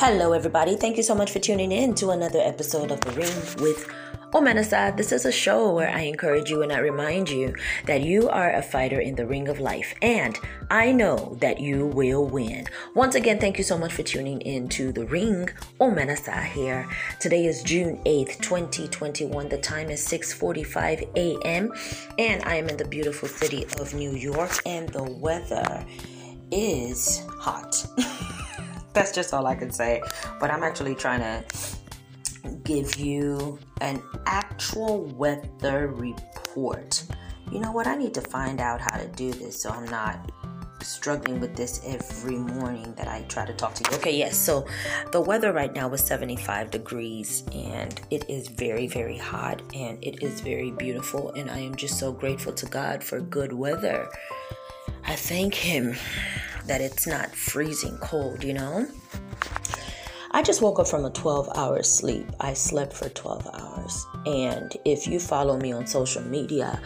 Hello, everybody. Thank you so much for tuning in to another episode of The Ring with Omenesa. This is a show where I encourage you and I remind you that you are a fighter in the ring of life, and I know that you will win. Once again, thank you so much for tuning in to The Ring. Omenesa here. Today is June 8th, 2021. The time is 6:45 a.m. and I am in the beautiful city of New York, and the weather is hot. That's just all I can say. But I'm actually trying to give you an actual weather report. You know what? I need to find out how to do this so I'm not struggling with this every morning that I try to talk to you. Okay, yes. So the weather right now is 75 degrees and it is very, very hot and it is very beautiful. And I am just so grateful to God for good weather. I thank Him that it's not freezing cold, you know? I just woke up from a 12 hour sleep. I slept for 12 hours. And if you follow me on social media,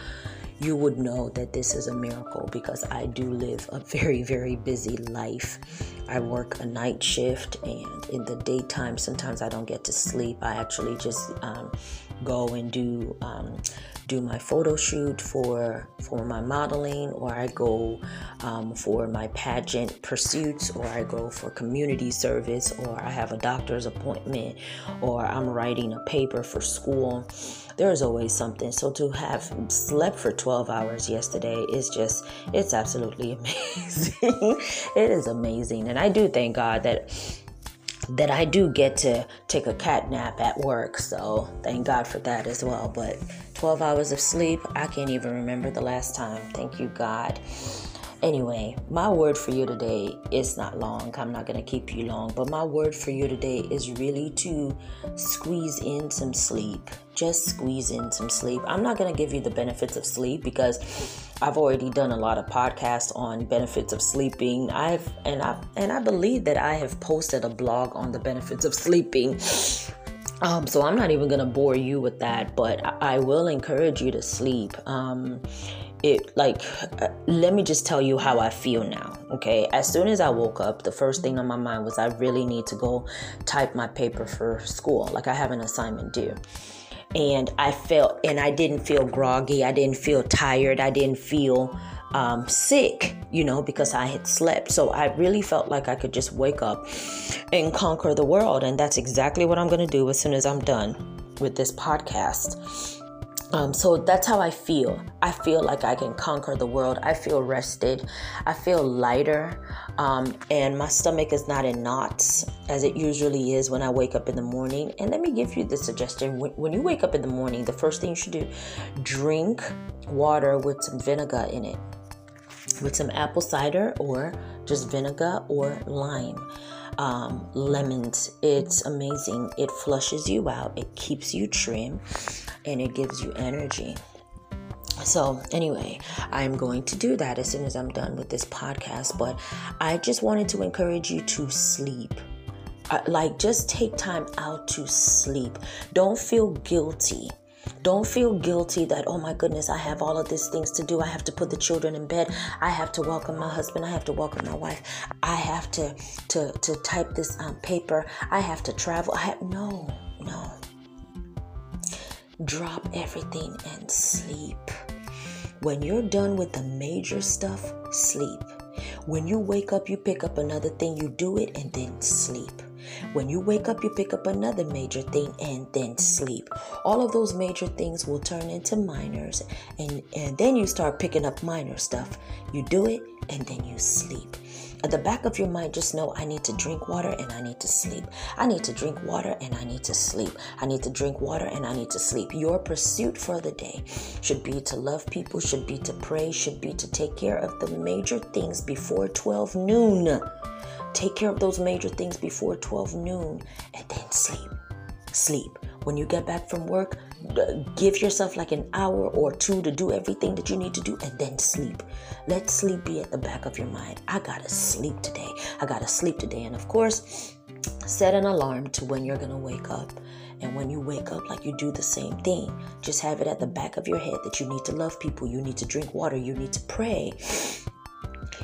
you would know that this is a miracle because I do live a very, very busy life. I work a night shift, and in the daytime, sometimes I don't get to sleep. I actually just um, go and do um, do my photo shoot for for my modeling, or I go um, for my pageant pursuits, or I go for community service, or I have a doctor's appointment, or I'm writing a paper for school. There's always something. So to have slept for 12 hours yesterday is just it's absolutely amazing. it is amazing, and I do thank God that that I do get to take a cat nap at work. So thank God for that as well. But 12 hours of sleep, I can't even remember the last time. Thank you, God. Anyway, my word for you today is not long. I'm not going to keep you long, but my word for you today is really to squeeze in some sleep. Just squeeze in some sleep. I'm not going to give you the benefits of sleep because I've already done a lot of podcasts on benefits of sleeping. I've and I and I believe that I have posted a blog on the benefits of sleeping. Um, so I'm not even gonna bore you with that, but I, will encourage you to sleep. Um, it like uh, let me just tell you how I feel now. Okay, as soon as I woke up, the first thing on my mind was I really need to go type my paper for school. Like I have an assignment due. And I felt, and I didn't feel groggy. I didn't feel tired. I didn't feel um, sick, you know, because I had slept. So I really felt like I could just wake up and conquer the world. And that's exactly what I'm going to do as soon as I'm done with this podcast. Um, so that's how I feel. I feel like I can conquer the world. I feel rested. I feel lighter. Um, and my stomach is not in knots as it usually is when I wake up in the morning. And let me give you the suggestion when, when you wake up in the morning, the first thing you should do drink water with some vinegar in it, with some apple cider or just vinegar or lime um, lemons. It's amazing. It flushes you out, it keeps you trim, and it gives you energy. So, anyway, I'm going to do that as soon as I'm done with this podcast. But I just wanted to encourage you to sleep. Uh, like, just take time out to sleep. Don't feel guilty don't feel guilty that, oh my goodness, I have all of these things to do. I have to put the children in bed. I have to welcome my husband. I have to welcome my wife. I have to to to type this um, paper. I have to travel. I have no, no. Drop everything and sleep. When you're done with the major stuff, sleep. When you wake up, you pick up another thing, you do it, and then sleep. When you wake up, you pick up another major thing and then sleep. All of those major things will turn into minors, and, and then you start picking up minor stuff. You do it and then you sleep. At the back of your mind, just know I need to drink water and I need to sleep. I need to drink water and I need to sleep. I need to drink water and I need to sleep. Your pursuit for the day should be to love people, should be to pray, should be to take care of the major things before 12 noon. Take care of those major things before 12 noon and then sleep. Sleep. When you get back from work, give yourself like an hour or two to do everything that you need to do and then sleep. Let sleep be at the back of your mind. I gotta sleep today. I gotta sleep today. And of course, set an alarm to when you're gonna wake up. And when you wake up, like you do the same thing, just have it at the back of your head that you need to love people, you need to drink water, you need to pray,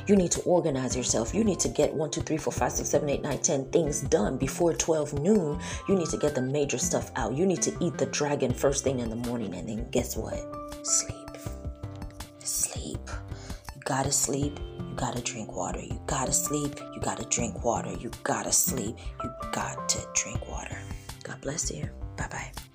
You need to organize yourself. You need to get one, two, three, four, five, six, seven, eight, nine, ten things done before 12 noon. You need to get the major stuff out. You need to eat the dragon first thing in the morning. And then guess what? Sleep. Sleep. You gotta sleep. You gotta drink water. You gotta sleep. You gotta drink water. You gotta sleep. You got to drink water. God bless you. Bye bye.